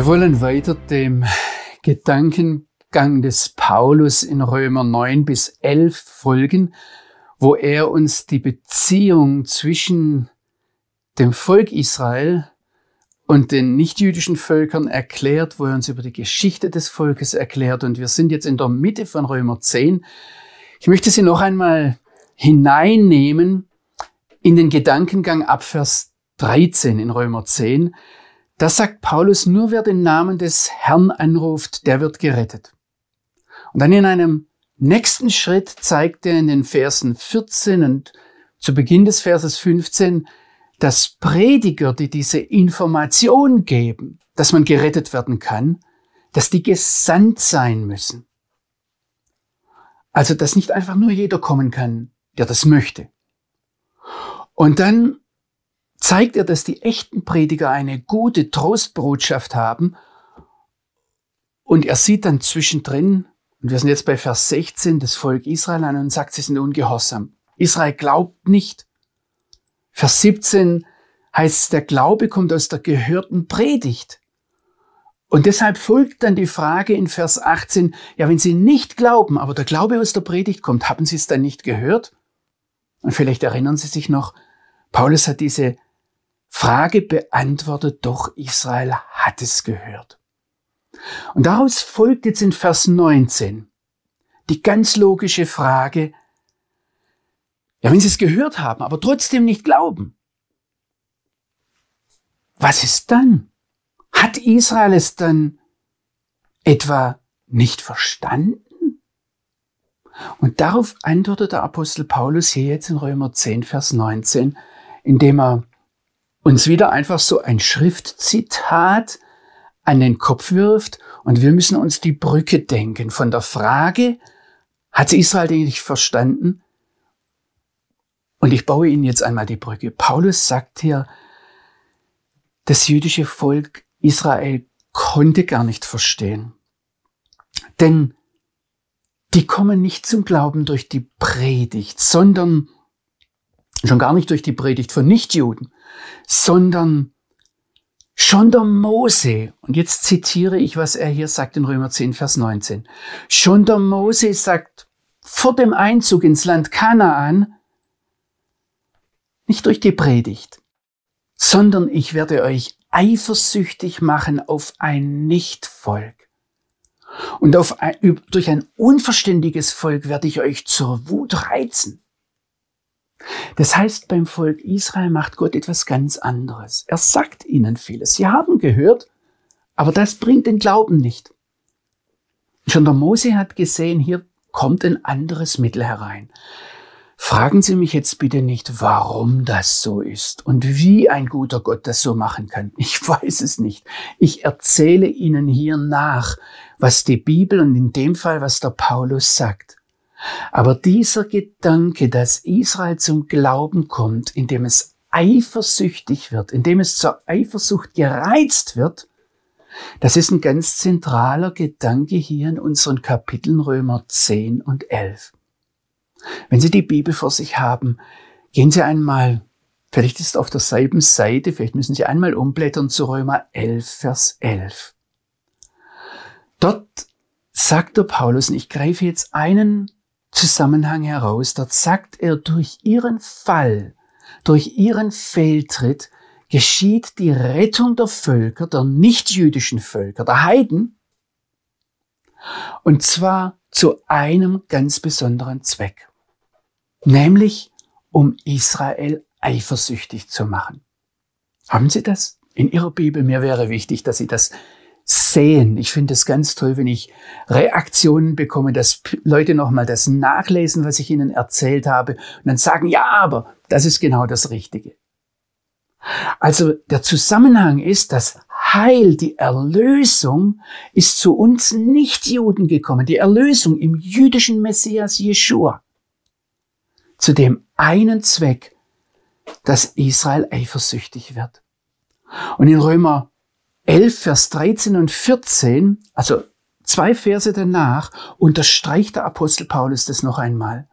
Wir wollen weiter dem Gedankengang des Paulus in Römer 9 bis 11 folgen, wo er uns die Beziehung zwischen dem Volk Israel und den nichtjüdischen Völkern erklärt, wo er uns über die Geschichte des Volkes erklärt. Und wir sind jetzt in der Mitte von Römer 10. Ich möchte Sie noch einmal hineinnehmen in den Gedankengang ab Vers 13 in Römer 10, da sagt Paulus, nur wer den Namen des Herrn anruft, der wird gerettet. Und dann in einem nächsten Schritt zeigt er in den Versen 14 und zu Beginn des Verses 15, dass Prediger, die diese Information geben, dass man gerettet werden kann, dass die gesandt sein müssen. Also, dass nicht einfach nur jeder kommen kann, der das möchte. Und dann zeigt er, dass die echten Prediger eine gute Trostbotschaft haben. Und er sieht dann zwischendrin, und wir sind jetzt bei Vers 16, das Volk Israel an und sagt, sie sind ungehorsam. Israel glaubt nicht. Vers 17 heißt, der Glaube kommt aus der gehörten Predigt. Und deshalb folgt dann die Frage in Vers 18, ja, wenn Sie nicht glauben, aber der Glaube aus der Predigt kommt, haben Sie es dann nicht gehört? Und vielleicht erinnern Sie sich noch, Paulus hat diese Frage beantwortet, doch Israel hat es gehört. Und daraus folgt jetzt in Vers 19 die ganz logische Frage, ja, wenn sie es gehört haben, aber trotzdem nicht glauben, was ist dann? Hat Israel es dann etwa nicht verstanden? Und darauf antwortet der Apostel Paulus hier jetzt in Römer 10, Vers 19, indem er uns wieder einfach so ein Schriftzitat an den Kopf wirft und wir müssen uns die Brücke denken von der Frage, hat Israel den nicht verstanden? Und ich baue Ihnen jetzt einmal die Brücke. Paulus sagt hier, das jüdische Volk Israel konnte gar nicht verstehen. Denn die kommen nicht zum Glauben durch die Predigt, sondern schon gar nicht durch die Predigt von Nichtjuden, sondern schon der Mose, und jetzt zitiere ich, was er hier sagt in Römer 10, Vers 19, schon der Mose sagt vor dem Einzug ins Land Kanaan, nicht durch die Predigt, sondern ich werde euch eifersüchtig machen auf ein Nichtvolk. Und ein, durch ein unverständiges Volk werde ich euch zur Wut reizen. Das heißt, beim Volk Israel macht Gott etwas ganz anderes. Er sagt ihnen vieles. Sie haben gehört, aber das bringt den Glauben nicht. Schon der Mose hat gesehen, hier kommt ein anderes Mittel herein. Fragen Sie mich jetzt bitte nicht, warum das so ist und wie ein guter Gott das so machen kann. Ich weiß es nicht. Ich erzähle Ihnen hier nach, was die Bibel und in dem Fall, was der Paulus sagt. Aber dieser Gedanke, dass Israel zum Glauben kommt, indem es eifersüchtig wird, indem es zur Eifersucht gereizt wird, das ist ein ganz zentraler Gedanke hier in unseren Kapiteln Römer 10 und 11. Wenn Sie die Bibel vor sich haben, gehen Sie einmal, vielleicht ist es auf derselben Seite, vielleicht müssen Sie einmal umblättern zu Römer 11, Vers 11. Dort sagt der Paulus, und ich greife jetzt einen Zusammenhang heraus, dort sagt er, durch ihren Fall, durch ihren Fehltritt geschieht die Rettung der Völker, der nichtjüdischen Völker, der Heiden, und zwar zu einem ganz besonderen Zweck, nämlich um Israel eifersüchtig zu machen. Haben Sie das in Ihrer Bibel? Mir wäre wichtig, dass Sie das sehen. Ich finde es ganz toll, wenn ich Reaktionen bekomme, dass Leute nochmal das nachlesen, was ich ihnen erzählt habe und dann sagen, ja, aber das ist genau das Richtige. Also der Zusammenhang ist, das Heil, die Erlösung ist zu uns Nichtjuden gekommen. Die Erlösung im jüdischen Messias Jeshua. Zu dem einen Zweck, dass Israel eifersüchtig wird. Und in Römer 11, Vers 13 und 14, also zwei Verse danach, unterstreicht der Apostel Paulus das noch einmal.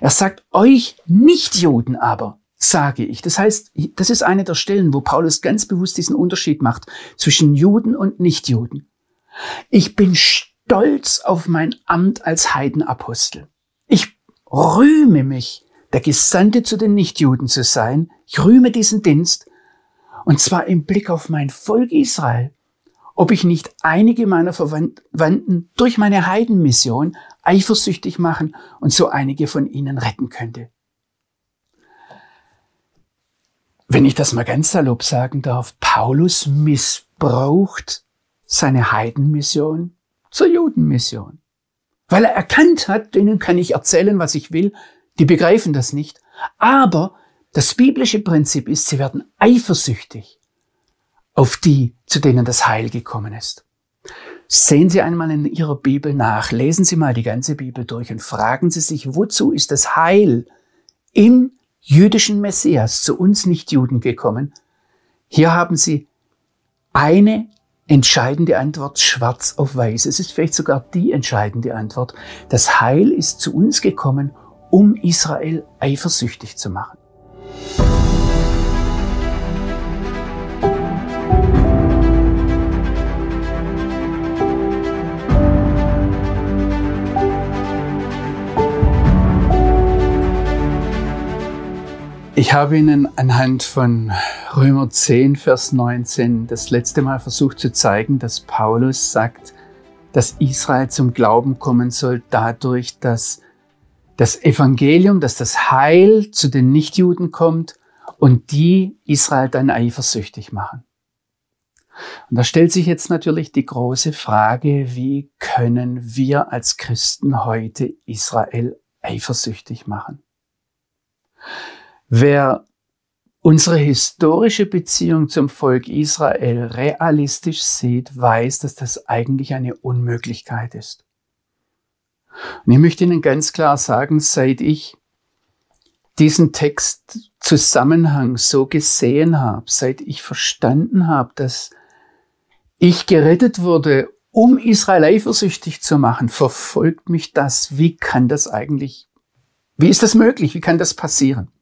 Er sagt, euch Nichtjuden aber sage ich. Das heißt, das ist eine der Stellen, wo Paulus ganz bewusst diesen Unterschied macht zwischen Juden und Nichtjuden. Ich bin stolz auf mein Amt als Heidenapostel. Ich rühme mich, der Gesandte zu den Nichtjuden zu sein. Ich rühme diesen Dienst. Und zwar im Blick auf mein Volk Israel. Ob ich nicht einige meiner Verwandten durch meine Heidenmission eifersüchtig machen und so einige von ihnen retten könnte. wenn ich das mal ganz salopp sagen darf, Paulus missbraucht seine Heidenmission zur Judenmission. Weil er erkannt hat, denen kann ich erzählen, was ich will, die begreifen das nicht. Aber das biblische Prinzip ist, sie werden eifersüchtig auf die, zu denen das Heil gekommen ist. Sehen Sie einmal in Ihrer Bibel nach, lesen Sie mal die ganze Bibel durch und fragen Sie sich, wozu ist das Heil im jüdischen Messias zu uns Nichtjuden gekommen? Hier haben Sie eine entscheidende Antwort schwarz auf weiß. Es ist vielleicht sogar die entscheidende Antwort. Das Heil ist zu uns gekommen, um Israel eifersüchtig zu machen. Ich habe Ihnen anhand von Römer 10, Vers 19 das letzte Mal versucht zu zeigen, dass Paulus sagt, dass Israel zum Glauben kommen soll dadurch, dass das Evangelium, dass das Heil zu den Nichtjuden kommt und die Israel dann eifersüchtig machen. Und da stellt sich jetzt natürlich die große Frage, wie können wir als Christen heute Israel eifersüchtig machen? Wer unsere historische Beziehung zum Volk Israel realistisch sieht, weiß, dass das eigentlich eine Unmöglichkeit ist. Und ich möchte Ihnen ganz klar sagen, seit ich diesen Text Zusammenhang so gesehen habe, seit ich verstanden habe, dass ich gerettet wurde, um Israel eifersüchtig zu machen, verfolgt mich das. Wie kann das eigentlich, wie ist das möglich? Wie kann das passieren?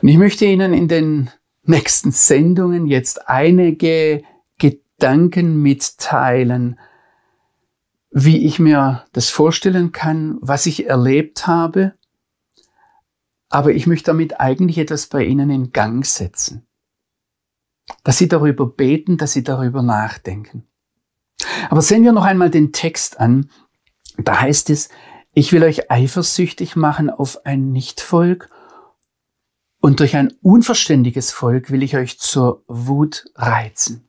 Und ich möchte Ihnen in den nächsten Sendungen jetzt einige Gedanken mitteilen, wie ich mir das vorstellen kann, was ich erlebt habe. Aber ich möchte damit eigentlich etwas bei Ihnen in Gang setzen. Dass Sie darüber beten, dass Sie darüber nachdenken. Aber sehen wir noch einmal den Text an. Da heißt es, ich will euch eifersüchtig machen auf ein Nichtvolk und durch ein unverständiges Volk will ich euch zur Wut reizen.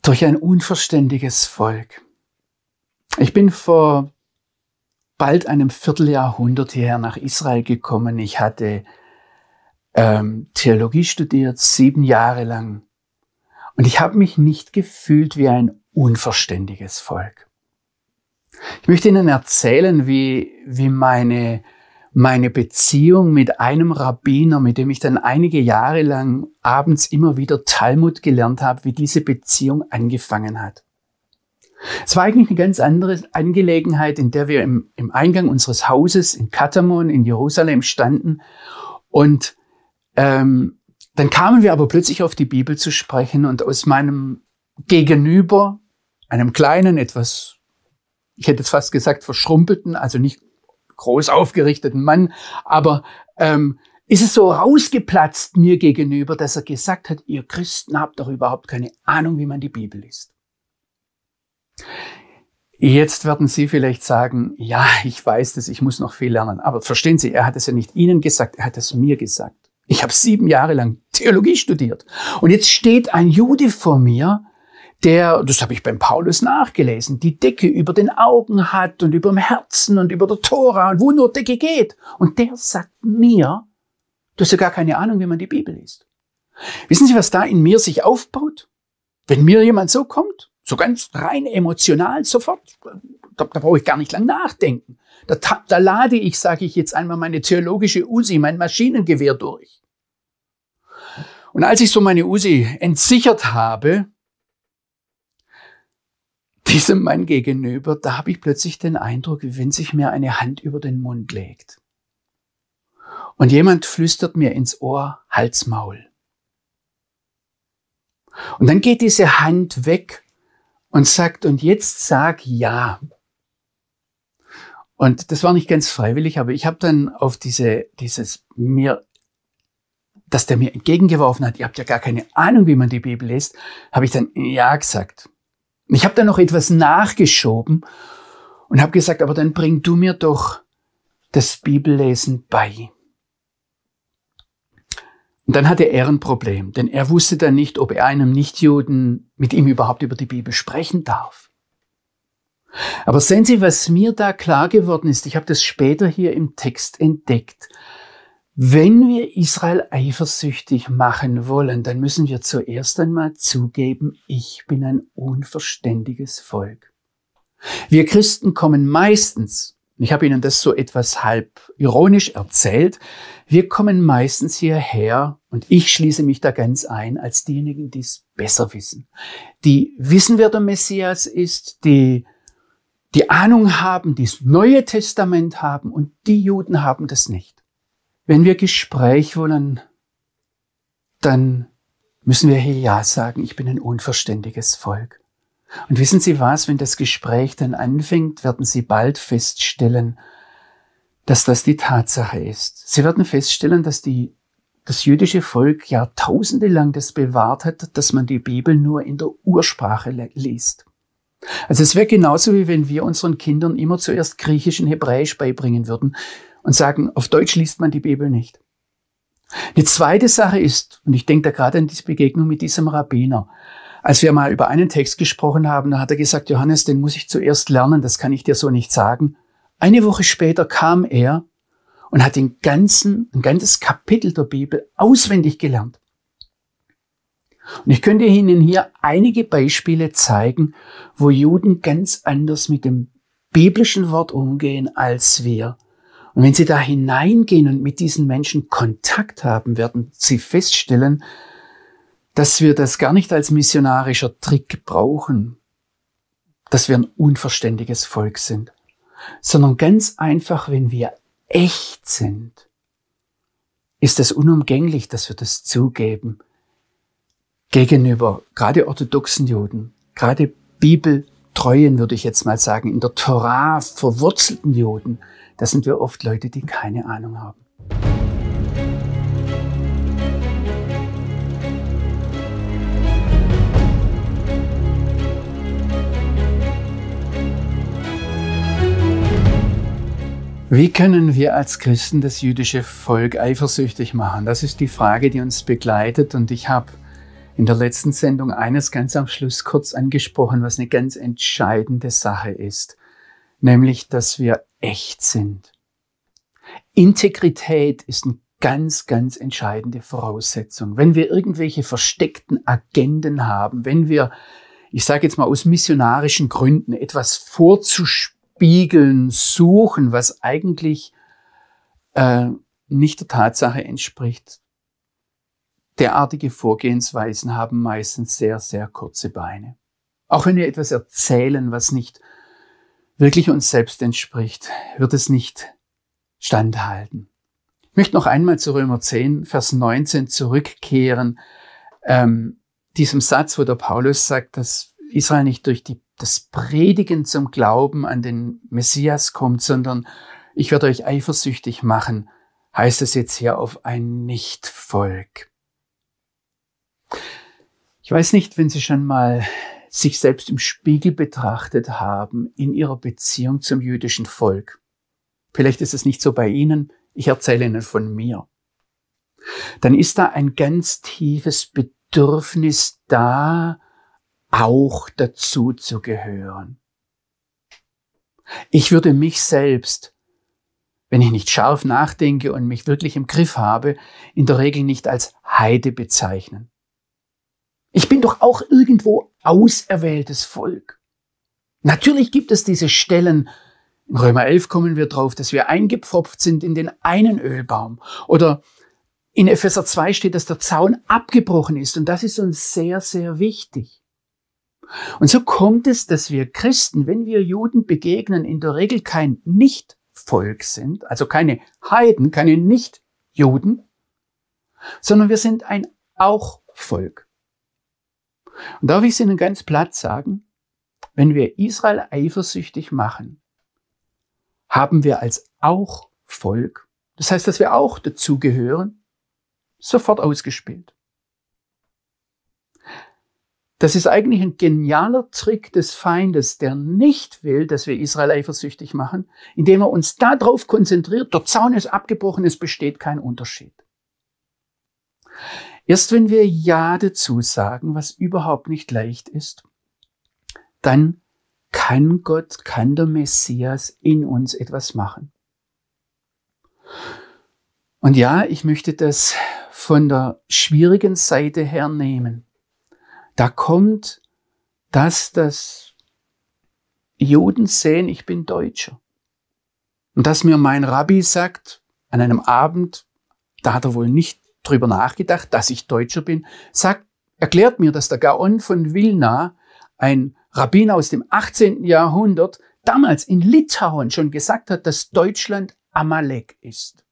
Durch ein unverständiges Volk. Ich bin vor bald einem Vierteljahrhundert hierher nach Israel gekommen. Ich hatte ähm, Theologie studiert, sieben Jahre lang. Und ich habe mich nicht gefühlt wie ein unverständiges Volk. Ich möchte Ihnen erzählen, wie, wie meine, meine Beziehung mit einem Rabbiner, mit dem ich dann einige Jahre lang abends immer wieder Talmud gelernt habe, wie diese Beziehung angefangen hat. Es war eigentlich eine ganz andere Angelegenheit, in der wir im, im Eingang unseres Hauses in Katamon in Jerusalem standen und ähm, dann kamen wir aber plötzlich auf die Bibel zu sprechen und aus meinem Gegenüber, einem kleinen, etwas ich hätte jetzt fast gesagt, verschrumpelten, also nicht groß aufgerichteten Mann, aber ähm, ist es so rausgeplatzt mir gegenüber, dass er gesagt hat, ihr Christen habt doch überhaupt keine Ahnung, wie man die Bibel liest. Jetzt werden Sie vielleicht sagen, ja, ich weiß das, ich muss noch viel lernen. Aber verstehen Sie, er hat es ja nicht Ihnen gesagt, er hat es mir gesagt. Ich habe sieben Jahre lang Theologie studiert. Und jetzt steht ein Jude vor mir der, das habe ich beim Paulus nachgelesen, die Decke über den Augen hat und über dem Herzen und über der Tora und wo nur Decke geht. Und der sagt mir, du hast ja gar keine Ahnung, wie man die Bibel liest. Wissen Sie, was da in mir sich aufbaut? Wenn mir jemand so kommt, so ganz rein emotional sofort, da, da brauche ich gar nicht lang nachdenken. Da, da lade ich, sage ich jetzt einmal, meine theologische Usi, mein Maschinengewehr durch. Und als ich so meine Usi entsichert habe, diesem Mann gegenüber, da habe ich plötzlich den Eindruck, wie wenn sich mir eine Hand über den Mund legt. Und jemand flüstert mir ins Ohr Halsmaul. Und dann geht diese Hand weg und sagt, und jetzt sag ja. Und das war nicht ganz freiwillig, aber ich habe dann auf diese, dieses mir, dass der mir entgegengeworfen hat, ihr habt ja gar keine Ahnung, wie man die Bibel liest, habe ich dann ja gesagt. Ich habe dann noch etwas nachgeschoben und habe gesagt, aber dann bring du mir doch das Bibellesen bei. Und dann hatte er ein Problem, denn er wusste dann nicht, ob er einem Nichtjuden mit ihm überhaupt über die Bibel sprechen darf. Aber sehen Sie, was mir da klar geworden ist, ich habe das später hier im Text entdeckt. Wenn wir Israel eifersüchtig machen wollen, dann müssen wir zuerst einmal zugeben, ich bin ein unverständiges Volk. Wir Christen kommen meistens, ich habe Ihnen das so etwas halb ironisch erzählt, wir kommen meistens hierher, und ich schließe mich da ganz ein, als diejenigen, die es besser wissen. Die wissen, wer der Messias ist, die die Ahnung haben, die das Neue Testament haben und die Juden haben das nicht. Wenn wir Gespräch wollen, dann müssen wir hier Ja sagen, ich bin ein unverständiges Volk. Und wissen Sie was, wenn das Gespräch dann anfängt, werden Sie bald feststellen, dass das die Tatsache ist. Sie werden feststellen, dass die, das jüdische Volk Jahrtausende lang das bewahrt hat, dass man die Bibel nur in der Ursprache liest. Also es wäre genauso wie wenn wir unseren Kindern immer zuerst Griechisch und Hebräisch beibringen würden und sagen, auf Deutsch liest man die Bibel nicht. Eine zweite Sache ist, und ich denke da gerade an diese Begegnung mit diesem Rabbiner, als wir mal über einen Text gesprochen haben, da hat er gesagt, Johannes, den muss ich zuerst lernen, das kann ich dir so nicht sagen. Eine Woche später kam er und hat den ganzen, ein ganzes Kapitel der Bibel auswendig gelernt. Und ich könnte Ihnen hier einige Beispiele zeigen, wo Juden ganz anders mit dem biblischen Wort umgehen als wir. Und wenn Sie da hineingehen und mit diesen Menschen Kontakt haben, werden Sie feststellen, dass wir das gar nicht als missionarischer Trick brauchen, dass wir ein unverständiges Volk sind, sondern ganz einfach, wenn wir echt sind, ist es unumgänglich, dass wir das zugeben gegenüber gerade orthodoxen Juden, gerade Bibeltreuen, würde ich jetzt mal sagen, in der Torah verwurzelten Juden, da sind wir oft Leute, die keine Ahnung haben. Wie können wir als Christen das jüdische Volk eifersüchtig machen? Das ist die Frage, die uns begleitet und ich habe in der letzten Sendung eines ganz am Schluss kurz angesprochen, was eine ganz entscheidende Sache ist, nämlich, dass wir echt sind. Integrität ist eine ganz, ganz entscheidende Voraussetzung. Wenn wir irgendwelche versteckten Agenden haben, wenn wir, ich sage jetzt mal aus missionarischen Gründen, etwas vorzuspiegeln suchen, was eigentlich äh, nicht der Tatsache entspricht, derartige Vorgehensweisen haben meistens sehr, sehr kurze Beine. Auch wenn wir etwas erzählen, was nicht wirklich uns selbst entspricht, wird es nicht standhalten. Ich möchte noch einmal zu Römer 10, Vers 19 zurückkehren, ähm, diesem Satz, wo der Paulus sagt, dass Israel nicht durch die, das Predigen zum Glauben an den Messias kommt, sondern ich werde euch eifersüchtig machen, heißt es jetzt hier auf ein Nichtvolk. Ich weiß nicht, wenn Sie schon mal sich selbst im Spiegel betrachtet haben in Ihrer Beziehung zum jüdischen Volk. Vielleicht ist es nicht so bei Ihnen, ich erzähle Ihnen von mir. Dann ist da ein ganz tiefes Bedürfnis da, auch dazu zu gehören. Ich würde mich selbst, wenn ich nicht scharf nachdenke und mich wirklich im Griff habe, in der Regel nicht als Heide bezeichnen. Ich bin doch auch irgendwo auserwähltes Volk. Natürlich gibt es diese Stellen, in Römer 11 kommen wir drauf, dass wir eingepfropft sind in den einen Ölbaum. Oder in Epheser 2 steht, dass der Zaun abgebrochen ist und das ist uns sehr, sehr wichtig. Und so kommt es, dass wir Christen, wenn wir Juden begegnen, in der Regel kein Nicht-Volk sind, also keine Heiden, keine Nicht-Juden, sondern wir sind ein Auch-Volk. Und darf ich es Ihnen ganz platt sagen? Wenn wir Israel eifersüchtig machen, haben wir als Auch-Volk, das heißt, dass wir auch dazugehören, sofort ausgespielt. Das ist eigentlich ein genialer Trick des Feindes, der nicht will, dass wir Israel eifersüchtig machen, indem er uns darauf konzentriert, der Zaun ist abgebrochen, es besteht kein Unterschied. Erst wenn wir Ja dazu sagen, was überhaupt nicht leicht ist, dann kann Gott, kann der Messias in uns etwas machen. Und ja, ich möchte das von der schwierigen Seite her nehmen da kommt das, dass Juden sehen, ich bin Deutscher. Und dass mir mein Rabbi sagt, an einem Abend, da hat er wohl nicht drüber nachgedacht, dass ich Deutscher bin, sagt, erklärt mir, dass der Gaon von Vilna, ein Rabbiner aus dem 18. Jahrhundert, damals in Litauen schon gesagt hat, dass Deutschland Amalek ist.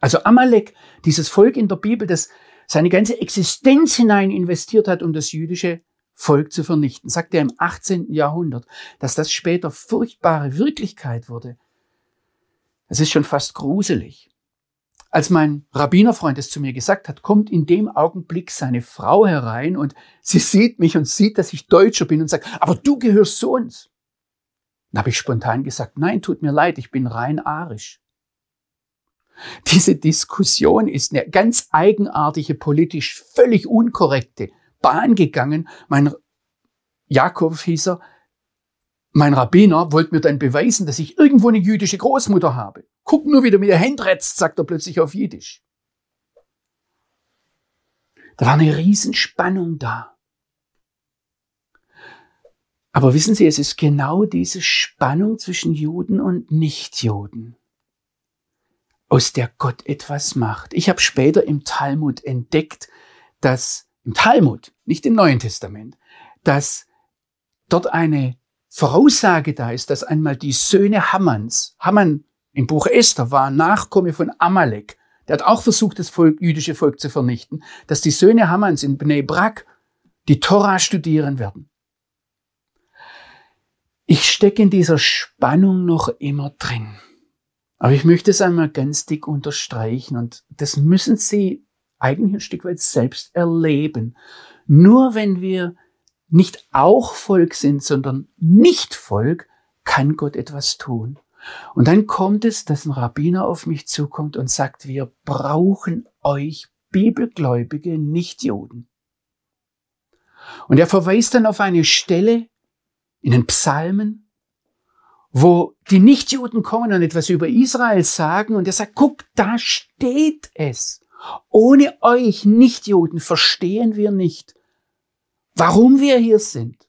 Also Amalek, dieses Volk in der Bibel, das seine ganze Existenz hinein investiert hat, um das jüdische Volk zu vernichten. Sagt er im 18. Jahrhundert, dass das später furchtbare Wirklichkeit wurde. Es ist schon fast gruselig. Als mein Rabbinerfreund es zu mir gesagt hat, kommt in dem Augenblick seine Frau herein und sie sieht mich und sieht, dass ich Deutscher bin und sagt, aber du gehörst zu uns. Dann habe ich spontan gesagt, nein, tut mir leid, ich bin rein arisch. Diese Diskussion ist eine ganz eigenartige, politisch völlig unkorrekte Bahn gegangen. Mein Jakob hieß er, mein Rabbiner wollte mir dann beweisen, dass ich irgendwo eine jüdische Großmutter habe. Guck nur, wie du mit der Hand rätst, sagt er plötzlich auf Jiddisch. Da war eine Riesenspannung da. Aber wissen Sie, es ist genau diese Spannung zwischen Juden und Nichtjuden aus der Gott etwas macht. Ich habe später im Talmud entdeckt, dass im Talmud, nicht im Neuen Testament, dass dort eine Voraussage da ist, dass einmal die Söhne Hammans, Hamman im Buch Esther war Nachkomme von Amalek, der hat auch versucht, das Volk, jüdische Volk zu vernichten, dass die Söhne Hammans in Bnei Brak die Tora studieren werden. Ich stecke in dieser Spannung noch immer drin. Aber ich möchte es einmal ganz dick unterstreichen und das müssen Sie eigentlich ein Stück weit selbst erleben. Nur wenn wir nicht auch Volk sind, sondern nicht Volk, kann Gott etwas tun. Und dann kommt es, dass ein Rabbiner auf mich zukommt und sagt, wir brauchen euch bibelgläubige Nichtjuden. Und er verweist dann auf eine Stelle in den Psalmen, wo die Nichtjuden kommen und etwas über Israel sagen und er sagt, guck, da steht es. Ohne euch Nichtjuden verstehen wir nicht, warum wir hier sind.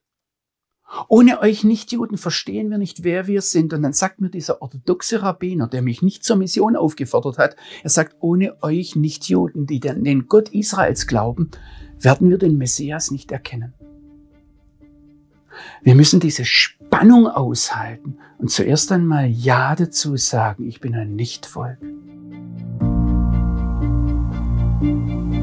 Ohne euch Nichtjuden verstehen wir nicht, wer wir sind. Und dann sagt mir dieser orthodoxe Rabbiner, der mich nicht zur Mission aufgefordert hat, er sagt, ohne euch Nichtjuden, die den Gott Israels glauben, werden wir den Messias nicht erkennen. Wir müssen diese Spannung aushalten und zuerst einmal Ja dazu sagen, ich bin ein Nichtvolk. Die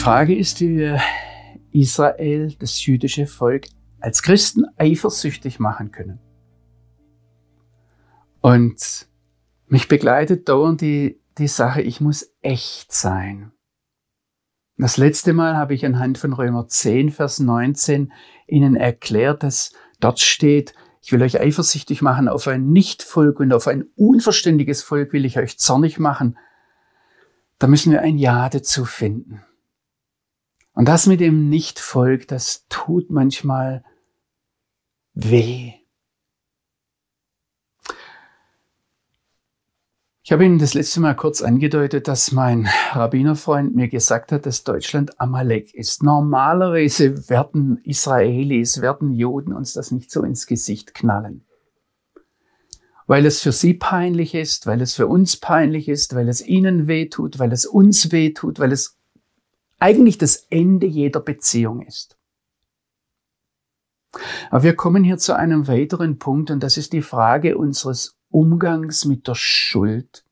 Frage ist, wie wir Israel, das jüdische Volk, als Christen eifersüchtig machen können. Und mich begleitet dauernd die, die Sache, ich muss echt sein. Das letzte Mal habe ich anhand von Römer 10, Vers 19 Ihnen erklärt, dass dort steht, ich will euch eifersüchtig machen auf ein Nichtvolk und auf ein unverständiges Volk will ich euch zornig machen. Da müssen wir ein Ja dazu finden. Und das mit dem Nichtvolk, das tut manchmal weh. Ich habe Ihnen das letzte Mal kurz angedeutet, dass mein Rabbinerfreund mir gesagt hat, dass Deutschland Amalek ist. Normalerweise werden Israelis, werden Juden uns das nicht so ins Gesicht knallen. Weil es für sie peinlich ist, weil es für uns peinlich ist, weil es ihnen wehtut, weil es uns wehtut, weil es eigentlich das Ende jeder Beziehung ist. Aber wir kommen hier zu einem weiteren Punkt und das ist die Frage unseres Umgangs mit der Schuld.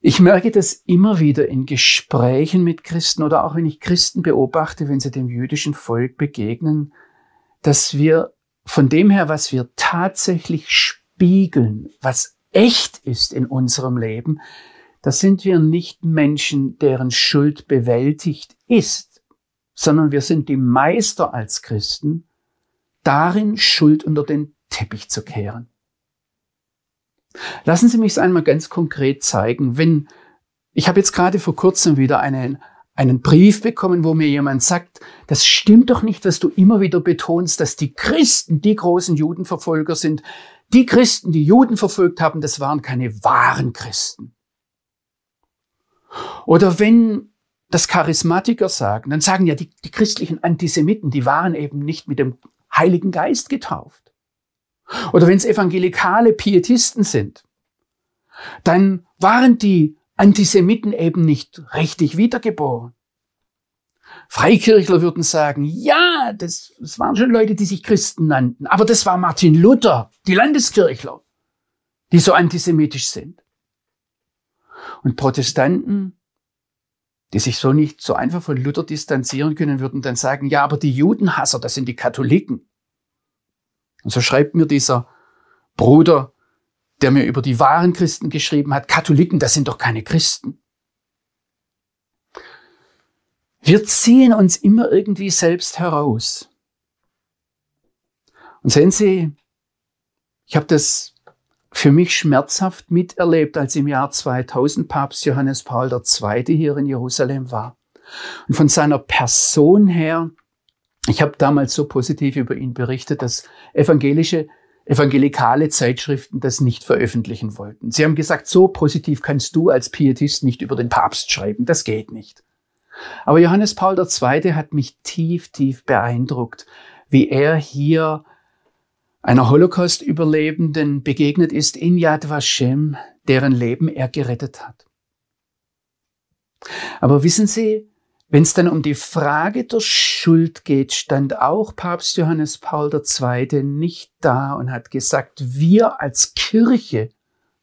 Ich merke das immer wieder in Gesprächen mit Christen oder auch wenn ich Christen beobachte, wenn sie dem jüdischen Volk begegnen, dass wir von dem her, was wir tatsächlich spiegeln, was echt ist in unserem Leben, da sind wir nicht Menschen, deren Schuld bewältigt ist, sondern wir sind die Meister als Christen, darin Schuld unter den Teppich zu kehren. Lassen Sie mich es einmal ganz konkret zeigen. Wenn ich habe jetzt gerade vor kurzem wieder einen, einen Brief bekommen, wo mir jemand sagt, das stimmt doch nicht, was du immer wieder betonst, dass die Christen die großen Judenverfolger sind. Die Christen, die Juden verfolgt haben, das waren keine wahren Christen. Oder wenn das Charismatiker sagen, dann sagen ja die, die christlichen Antisemiten, die waren eben nicht mit dem Heiligen Geist getauft. Oder wenn es evangelikale Pietisten sind, dann waren die Antisemiten eben nicht richtig wiedergeboren. Freikirchler würden sagen, ja, das, das waren schon Leute, die sich Christen nannten, aber das war Martin Luther, die Landeskirchler, die so antisemitisch sind. Und Protestanten, die sich so nicht so einfach von Luther distanzieren können, würden dann sagen, ja, aber die Judenhasser, das sind die Katholiken. Und so schreibt mir dieser Bruder, der mir über die wahren Christen geschrieben hat, Katholiken, das sind doch keine Christen. Wir ziehen uns immer irgendwie selbst heraus. Und sehen Sie, ich habe das für mich schmerzhaft miterlebt, als im Jahr 2000 Papst Johannes Paul II. hier in Jerusalem war. Und von seiner Person her ich habe damals so positiv über ihn berichtet, dass evangelische, evangelikale Zeitschriften das nicht veröffentlichen wollten. Sie haben gesagt, so positiv kannst du als Pietist nicht über den Papst schreiben, das geht nicht. Aber Johannes Paul II. hat mich tief, tief beeindruckt, wie er hier einer Holocaust-Überlebenden begegnet ist in Yad Vashem, deren Leben er gerettet hat. Aber wissen Sie, wenn es dann um die Frage der Schuld geht, stand auch Papst Johannes Paul II. nicht da und hat gesagt, wir als Kirche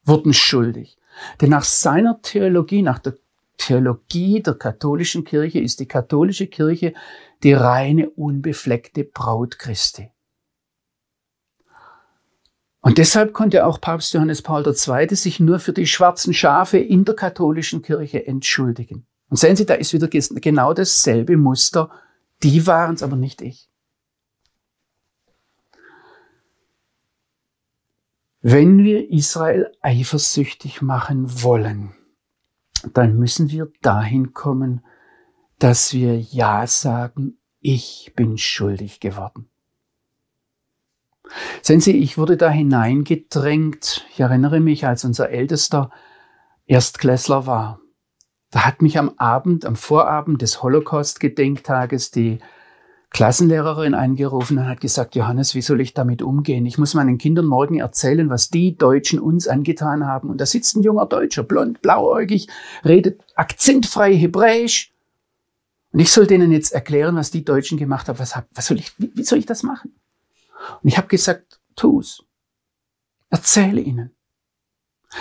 wurden schuldig. Denn nach seiner Theologie, nach der Theologie der katholischen Kirche ist die katholische Kirche die reine, unbefleckte Braut Christi. Und deshalb konnte auch Papst Johannes Paul II. sich nur für die schwarzen Schafe in der katholischen Kirche entschuldigen. Und sehen Sie, da ist wieder genau dasselbe Muster. Die waren es, aber nicht ich. Wenn wir Israel eifersüchtig machen wollen, dann müssen wir dahin kommen, dass wir Ja sagen, ich bin schuldig geworden. Sehen Sie, ich wurde da hineingedrängt. Ich erinnere mich, als unser ältester Erstklässler war. Da hat mich am Abend, am Vorabend des Holocaust-Gedenktages die Klassenlehrerin angerufen und hat gesagt, Johannes, wie soll ich damit umgehen? Ich muss meinen Kindern morgen erzählen, was die Deutschen uns angetan haben. Und da sitzt ein junger Deutscher, blond, blauäugig, redet akzentfrei Hebräisch. Und ich soll denen jetzt erklären, was die Deutschen gemacht haben. Was, was soll ich, wie, wie soll ich das machen? Und ich habe gesagt, tu's. Erzähle ihnen.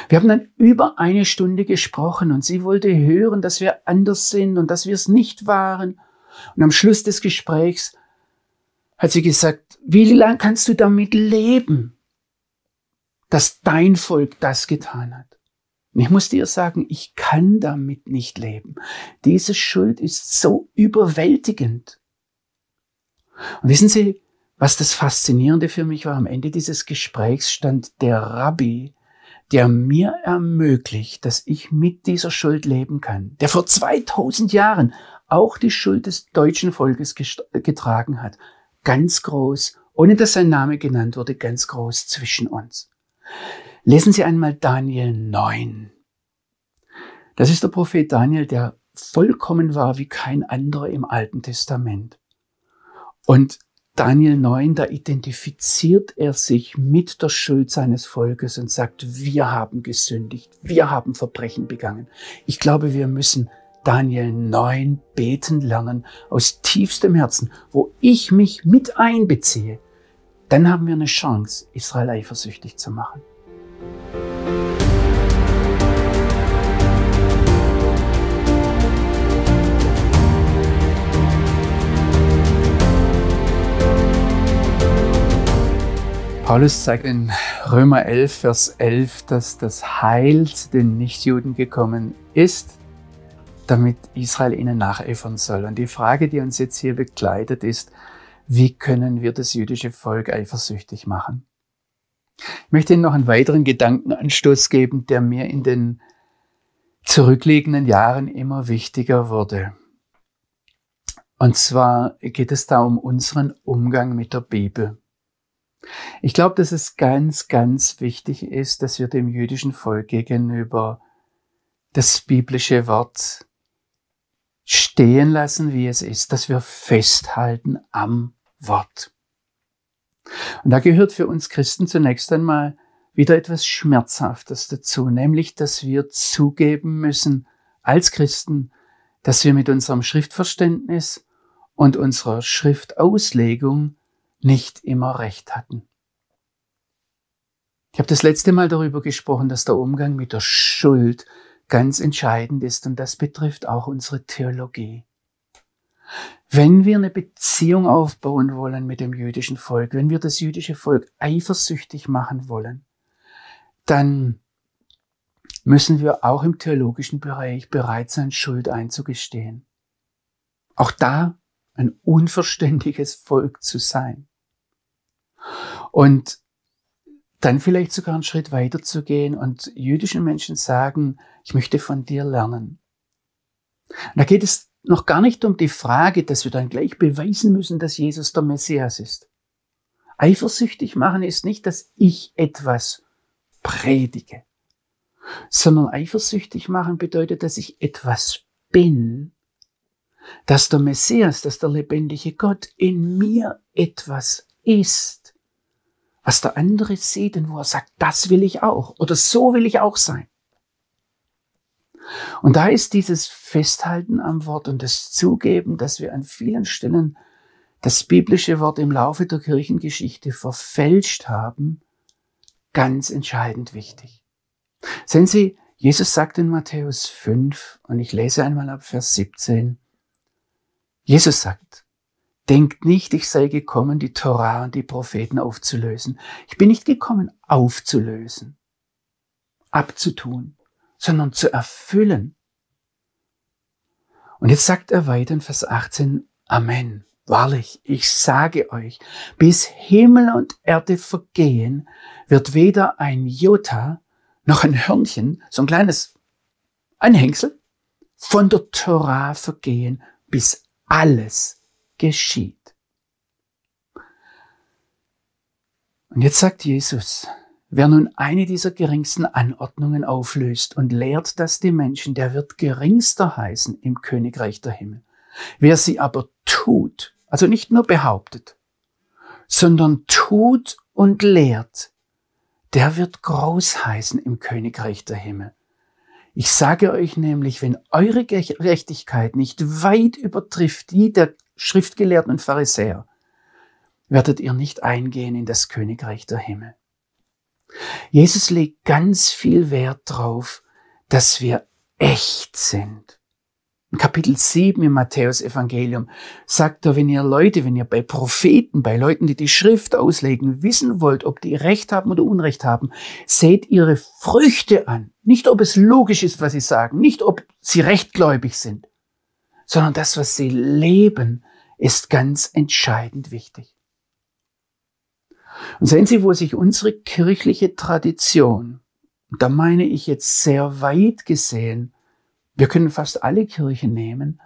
Wir haben dann über eine Stunde gesprochen und sie wollte hören, dass wir anders sind und dass wir es nicht waren. Und am Schluss des Gesprächs hat sie gesagt, wie lange kannst du damit leben, dass dein Volk das getan hat? Und ich musste ihr sagen, ich kann damit nicht leben. Diese Schuld ist so überwältigend. Und wissen Sie, was das Faszinierende für mich war? Am Ende dieses Gesprächs stand der Rabbi der mir ermöglicht, dass ich mit dieser Schuld leben kann, der vor 2000 Jahren auch die Schuld des deutschen Volkes getragen hat, ganz groß, ohne dass sein Name genannt wurde, ganz groß zwischen uns. Lesen Sie einmal Daniel 9. Das ist der Prophet Daniel, der vollkommen war wie kein anderer im Alten Testament. Und Daniel 9, da identifiziert er sich mit der Schuld seines Volkes und sagt, wir haben gesündigt, wir haben Verbrechen begangen. Ich glaube, wir müssen Daniel 9 beten lernen aus tiefstem Herzen, wo ich mich mit einbeziehe. Dann haben wir eine Chance, Israel eifersüchtig zu machen. Paulus sagt in Römer 11, Vers 11, dass das Heil zu den Nichtjuden gekommen ist, damit Israel ihnen nacheifern soll. Und die Frage, die uns jetzt hier begleitet, ist, wie können wir das jüdische Volk eifersüchtig machen? Ich möchte Ihnen noch einen weiteren Gedankenanstoß geben, der mir in den zurückliegenden Jahren immer wichtiger wurde. Und zwar geht es da um unseren Umgang mit der Bibel. Ich glaube, dass es ganz, ganz wichtig ist, dass wir dem jüdischen Volk gegenüber das biblische Wort stehen lassen, wie es ist, dass wir festhalten am Wort. Und da gehört für uns Christen zunächst einmal wieder etwas Schmerzhaftes dazu, nämlich, dass wir zugeben müssen als Christen, dass wir mit unserem Schriftverständnis und unserer Schriftauslegung nicht immer recht hatten. Ich habe das letzte Mal darüber gesprochen, dass der Umgang mit der Schuld ganz entscheidend ist und das betrifft auch unsere Theologie. Wenn wir eine Beziehung aufbauen wollen mit dem jüdischen Volk, wenn wir das jüdische Volk eifersüchtig machen wollen, dann müssen wir auch im theologischen Bereich bereit sein, Schuld einzugestehen. Auch da ein unverständiges Volk zu sein. Und dann vielleicht sogar einen Schritt weiter zu gehen und jüdischen Menschen sagen, ich möchte von dir lernen. Und da geht es noch gar nicht um die Frage, dass wir dann gleich beweisen müssen, dass Jesus der Messias ist. Eifersüchtig machen ist nicht, dass ich etwas predige, sondern eifersüchtig machen bedeutet, dass ich etwas bin, dass der Messias, dass der lebendige Gott in mir etwas ist, was der andere sieht und wo er sagt, das will ich auch oder so will ich auch sein. Und da ist dieses Festhalten am Wort und das Zugeben, dass wir an vielen Stellen das biblische Wort im Laufe der Kirchengeschichte verfälscht haben, ganz entscheidend wichtig. Sehen Sie, Jesus sagt in Matthäus 5, und ich lese einmal ab Vers 17, Jesus sagt, Denkt nicht, ich sei gekommen, die Torah und die Propheten aufzulösen. Ich bin nicht gekommen, aufzulösen, abzutun, sondern zu erfüllen. Und jetzt sagt er weiter in Vers 18, Amen. Wahrlich, ich sage euch, bis Himmel und Erde vergehen, wird weder ein Jota noch ein Hörnchen, so ein kleines Anhängsel, von der Torah vergehen, bis alles geschieht. Und jetzt sagt Jesus, wer nun eine dieser geringsten Anordnungen auflöst und lehrt das die Menschen, der wird geringster heißen im Königreich der Himmel. Wer sie aber tut, also nicht nur behauptet, sondern tut und lehrt, der wird groß heißen im Königreich der Himmel. Ich sage euch nämlich, wenn eure Gerechtigkeit nicht weit übertrifft die der Schriftgelehrten und Pharisäer, werdet ihr nicht eingehen in das Königreich der Himmel. Jesus legt ganz viel Wert drauf, dass wir echt sind. In Kapitel 7 im Matthäus Evangelium sagt er, wenn ihr Leute, wenn ihr bei Propheten, bei Leuten, die die Schrift auslegen, wissen wollt, ob die Recht haben oder Unrecht haben, seht ihre Früchte an. Nicht, ob es logisch ist, was sie sagen, nicht, ob sie rechtgläubig sind, sondern das, was sie leben, ist ganz entscheidend wichtig. Und sehen Sie, wo sich unsere kirchliche Tradition, da meine ich jetzt sehr weit gesehen, wir können fast alle Kirchen nehmen,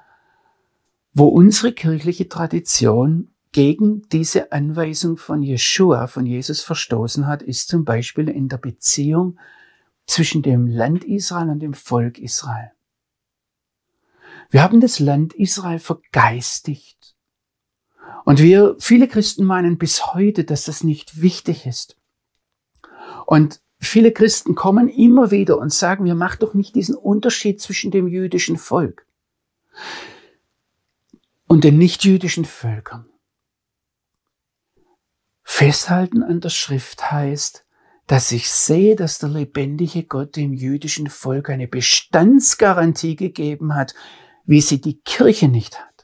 wo unsere kirchliche Tradition gegen diese Anweisung von Jeshua, von Jesus verstoßen hat, ist zum Beispiel in der Beziehung zwischen dem Land Israel und dem Volk Israel. Wir haben das Land Israel vergeistigt. Und wir, viele Christen meinen bis heute, dass das nicht wichtig ist. Und viele Christen kommen immer wieder und sagen, wir machen doch nicht diesen Unterschied zwischen dem jüdischen Volk und den nichtjüdischen Völkern. Festhalten an der Schrift heißt, dass ich sehe, dass der lebendige Gott dem jüdischen Volk eine Bestandsgarantie gegeben hat, wie sie die Kirche nicht hat.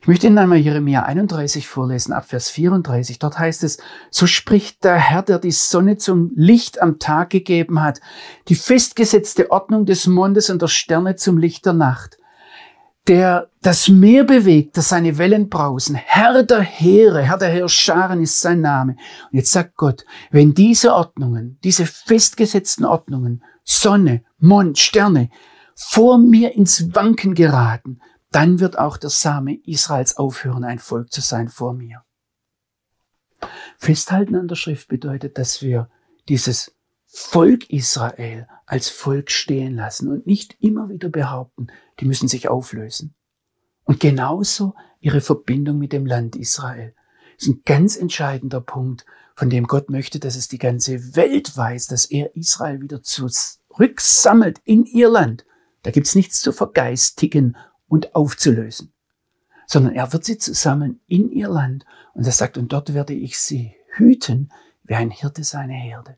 Ich möchte Ihnen einmal Jeremia 31 vorlesen, ab Vers 34. Dort heißt es, so spricht der Herr, der die Sonne zum Licht am Tag gegeben hat, die festgesetzte Ordnung des Mondes und der Sterne zum Licht der Nacht, der das Meer bewegt, das seine Wellen brausen. Herr der Heere, Herr der Herrscharen ist sein Name. Und jetzt sagt Gott, wenn diese Ordnungen, diese festgesetzten Ordnungen, Sonne, Mond, Sterne, vor mir ins Wanken geraten, dann wird auch der Same Israels aufhören, ein Volk zu sein vor mir. Festhalten an der Schrift bedeutet, dass wir dieses Volk Israel als Volk stehen lassen und nicht immer wieder behaupten, die müssen sich auflösen. Und genauso ihre Verbindung mit dem Land Israel. Das ist ein ganz entscheidender Punkt, von dem Gott möchte, dass es die ganze Welt weiß, dass er Israel wieder zurücksammelt in ihr Land. Da gibt's nichts zu vergeistigen und aufzulösen, sondern er wird sie zusammen in ihr Land und er sagt, und dort werde ich sie hüten, wie ein Hirte seine Herde.